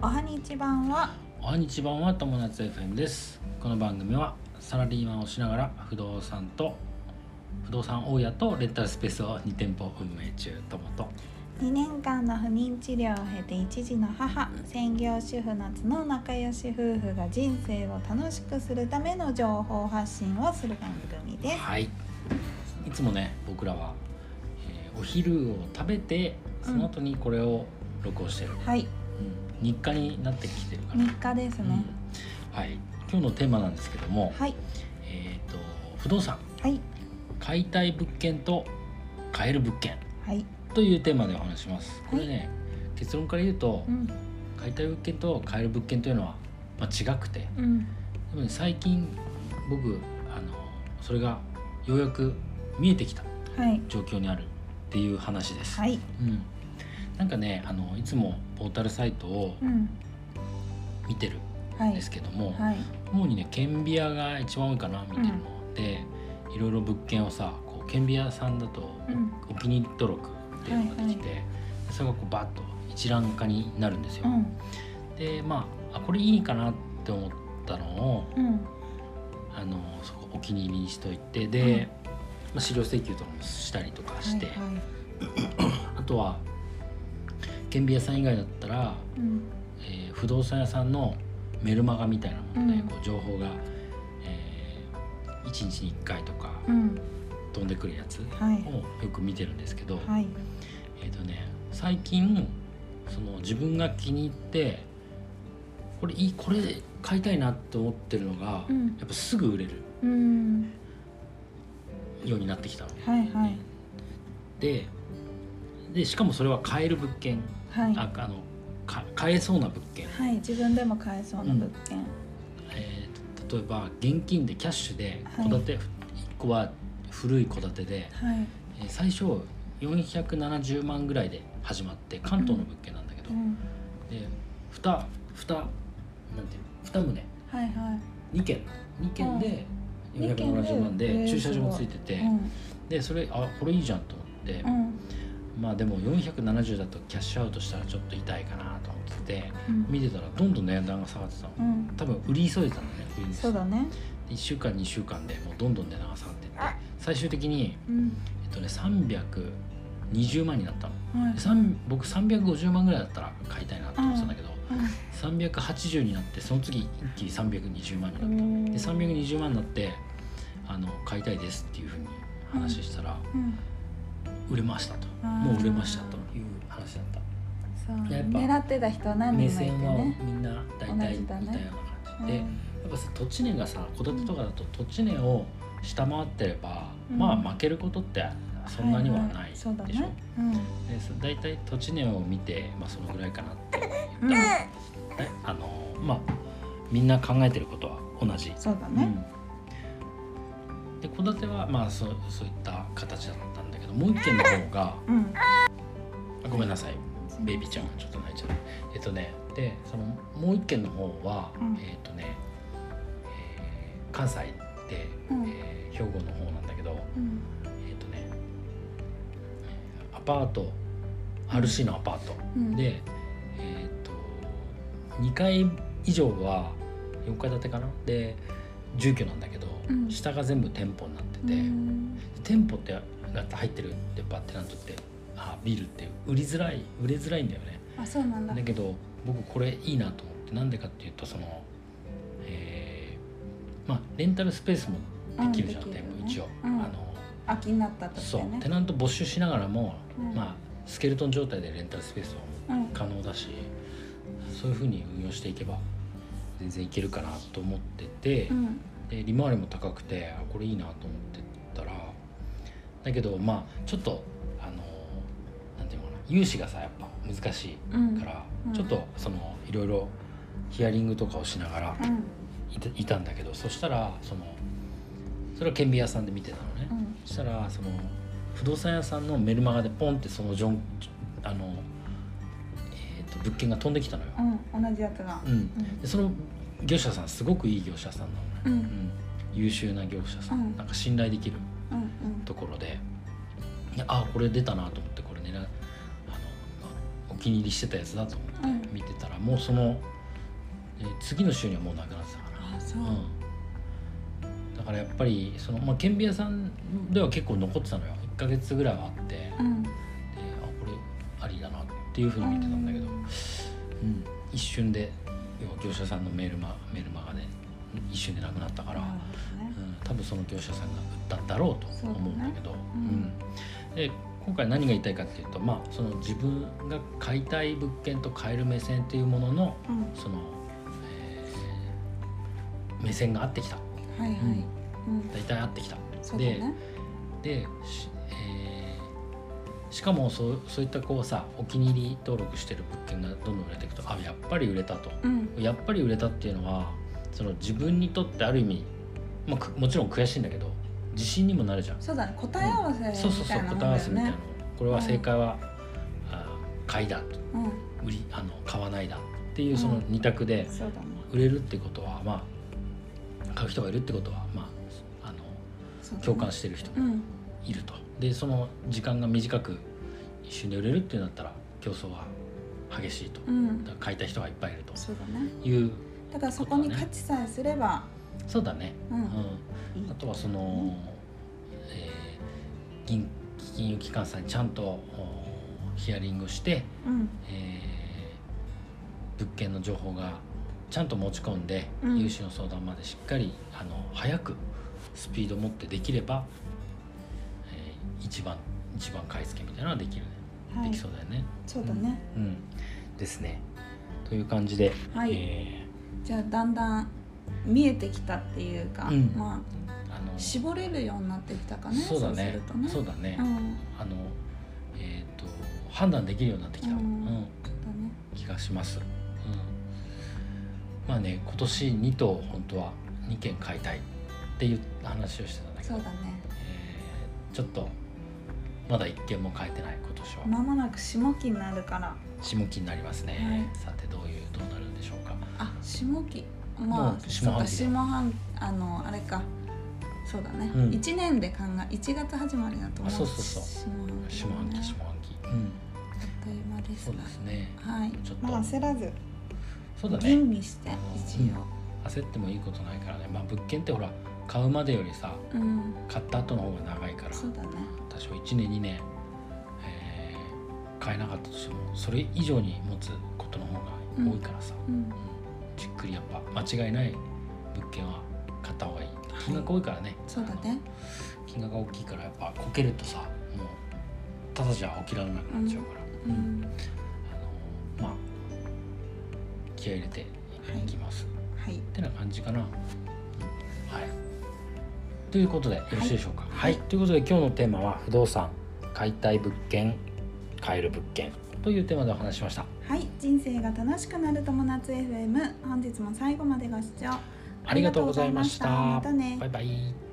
おはにち版は。おはにちばんは友達 FM です。この番組はサラリーマンをしながら不動産と不動産大家とレンタルスペースを2店舗運営中友と。2年間の不妊治療を経て一児の母専業主婦夏の仲良し夫婦が人生を楽しくするための情報発信をする番組です。はい。いつもね僕らは、えーお昼を食べてその後にこれを録音してる、はい。うん日課になってきてるから、日課ですね、うん。はい。今日のテーマなんですけども、はい。えっ、と不動産。はい。買いたい物件と買える物件はい。というテーマでお話しします。これね、結論から言うと、うん。買いたい物件と買える物件というのは、まあ、違くて。でうん。も、ね、最近僕あのそれがようやく見えてきたはい。状況にあるっていう話です。はい。うん、なんかねあのいつもポータルサイトをうん。見てるはい。んですけども、はい。主にね顕微屋が一番多いかな見てるの、でいろいろ物件をさこう顕微屋さんだとうん。お気に入り登録っていうのができて、それがこうバッと一覧化になるんですよ。うん。でまああこれいいかなって思ったのをうん。あのそこお気に入りにしといてで、まあ、資料請求とかもしたりとかして、はいはい。あとは顕微屋さん以外だったら、うん。えー不動産屋さんのメルマガみたいなもので、うん。こう情報が、え1日に1回とかうん。飛んでくるやつはい。をよく見てるんですけど、はい。えっ、とね最近その自分が気に入ってこれいいこれ買いたいなって思ってるのが、うん。やっぱすぐ売れるうん。ようになってきたの。はいはい。ででしかもそれは買える物件、はい。ああのか買えそうな物件、はい自分でも買えそうな物件。えー例えば現金でキャッシュではい。戸建て、1個は古い戸建てで、はい。えー最初470万ぐらいで始まって関東の物件なんだけど、うん。で2 2なんていうの？2棟。はいはい。2軒。2軒で二軒で470万えーで駐車場もついてて、うん。でそれあこれいいじゃんと思って、うんまあでも470だとキャッシュアウトしたらちょっと痛いかなと思っててうん。見てたらどんどん値段が下がってたの。うん。多分売り急いでたのね冬にそうだね。1週間2週間でもうどんどん値段が下がっていって。最終的に、うん。えっとね、320万になったの。はい。僕350万ぐらいだったら買いたいなと思ってたんだけど、380になってその次一気に320万になったうん。で320万になってあの買いたいですっていうふうに話したら、うん売れましたと。もう売れましたという話だった。そう。やっぱ狙ってた人は何目人もいて線はね。みんな大体同似たような感じで、うん。やっぱさ土地値がさ戸建てとかだと土地値を下回ってれば、うん。まあ負けることってそんなにはないでしょ、そうだね。うん。でそ大体土地値を見て、まあ、そのぐらいかなって言った。ら、ねあのまあみんな考えてることは同じ。そうだね。うん、で戸建てはまあそうそういった形だったんだけどもう一軒の方がうん。あごめんなさい。ベイビーちゃんちょっと泣いちゃうえっとねでそのもう一軒の方は、うん。えっとね、えー関西で、うん。えー兵庫の方なんだけどうん。えっとねアパート RC のアパート、うん。でえっと2階以上は4階建てかな。で住居なんだけど、うん。下が全部店舗になってうて、ん。店舗ってが入ってるってバッテナントってあビルって売りづらい売れづらいんだよね。あそうなんだ。だけど僕これいいなと思ってなんでかっていうとそのえーまあレンタルスペースもできるじゃん、うんね店舗一応、うん。あの空きになったとしそう。テナント没収しながらも、うん。まあスケルトン状態でレンタルスペースをうん。可能だし、そういうふうに運用していけば全然いけるかなと思ってて、うん。で利回りも高くてあこれいいなと思ってたらだけどまあちょっとあのなんていうのかな融資がさやっぱ難しいうんから、うん。ちょっとそのいろいろヒアリングとかをしながらうん。いたいたんだけどそしたらそのそれは顕微屋さんで見てたのね、うん。そしたらその不動産屋さんのメルマガでポンってそのジョンあの、物件が飛んできたのよ、うん同じやつが。うん、でその業者さんすごくいい業者さんなの。ね、うん。うん。優秀な業者さん、うん。なんか信頼できるうんうん。ところで。であこれ出たなと思ってこれね。あのお気に入りしてたやつだと思ってうん。見てたら、もうその、えー次の週にはもうなくなってたから。あそう、うん、だからやっぱりその、まあ、顕微屋さんでは結構残ってたのよ。1ヶ月ぐらいはあって、うんっていうふうに見てたんだけど、うん、一瞬で業者さんのメールマメールマガで一瞬でなくなったから、うん、多分その業者さんが売ったんだろうと思うんだけどうん。うん。で今回何が言いたいかっていうと、まあ、その自分が買いたい物件と買える目線っていうもののうん。その、えー目線が合ってきた。はいはい、うん。うん。大体合ってきた。そうだね。でし,、えーしかもそうそういったこうさお気に入り登録してる物件がどんどん売れていくとあやっぱり売れたと。うん。やっぱり売れたっていうのはその自分にとってある意味、まあ、くもちろん悔しいんだけど自信にもなるじゃん。そうだね。答え合わせみたいなそうそうそう答え合わせみたいな。のこれは正解は、あ買いだうん。売りあの買わないだっていうそのうん二択で売れるってことはまあ買う人がいるってことはまああのね。共感してる人もうん。いるとでその時間が短く一瞬で売れるっていうんだったら競争は激しいと、うん。だから買いたい人がいっぱいいると。そうだね。いうだからそこに価値さえすれば。そうだね、うん。うん、いい。あとはその、えー銀金融機関さんにちゃんとおヒアリングして、うん。えー物件の情報がちゃんと持ち込んで、うん。融資の相談までしっかりあの早くスピード持ってできれば、えー一番一番買い付けみたいなのはできるね、はい。できそうだよね。そうだね。うん、うん。ですね。という感じで、はい。えじゃあだんだん見えてきたっていうかうん。まあーあの絞れるようになってきたかねそうだね。そうだね、うん。あのえっ、と判断できるようになってきた、うん。うん。そうだね。気がします。うん、まあね今年2棟本当は2軒買いたいっていう話をしてたんだけど。そうだね。えーちょっとまだ1軒も買えてない今年は。まもなく下期になるから。下期になりますね、はい。さてどういうどうなるんでしょうか。あ下期。もまあう下半期下半あのあれか。そうだね、うん。一年で考え1月始まりだと思う。あそうそうそう。下半期。下半期ね下半期。うん。あっという間ですそうがですね。はい。ちょっと、まあ焦らず。そうだね。吟味して一応。焦ってもいいことないからね。まあ物件ってほら買うまでよりさうん、買った後の方が長いからそうだね。多少1年2年、えー買えなかったとしてもそれ以上に持つことの方が多いからさ、うん。じっくりやっぱ間違いない物件は買った方がいい。金額多いからね、そうだね。金額が大きいからやっぱこけるとさもうただじゃ起きられなくなっちゃうから、うん。あのまあ気合い入れていきます、はい。ってな感じかな、うんはいということでよろしいでしょうか？はい、ということで今日のテーマは不動産買いたい物件買える物件というテーマでお話ししました。はい。人生が楽しくなる友達 FM 本日も最後までご視聴ありがとうございました。またね。バイバイ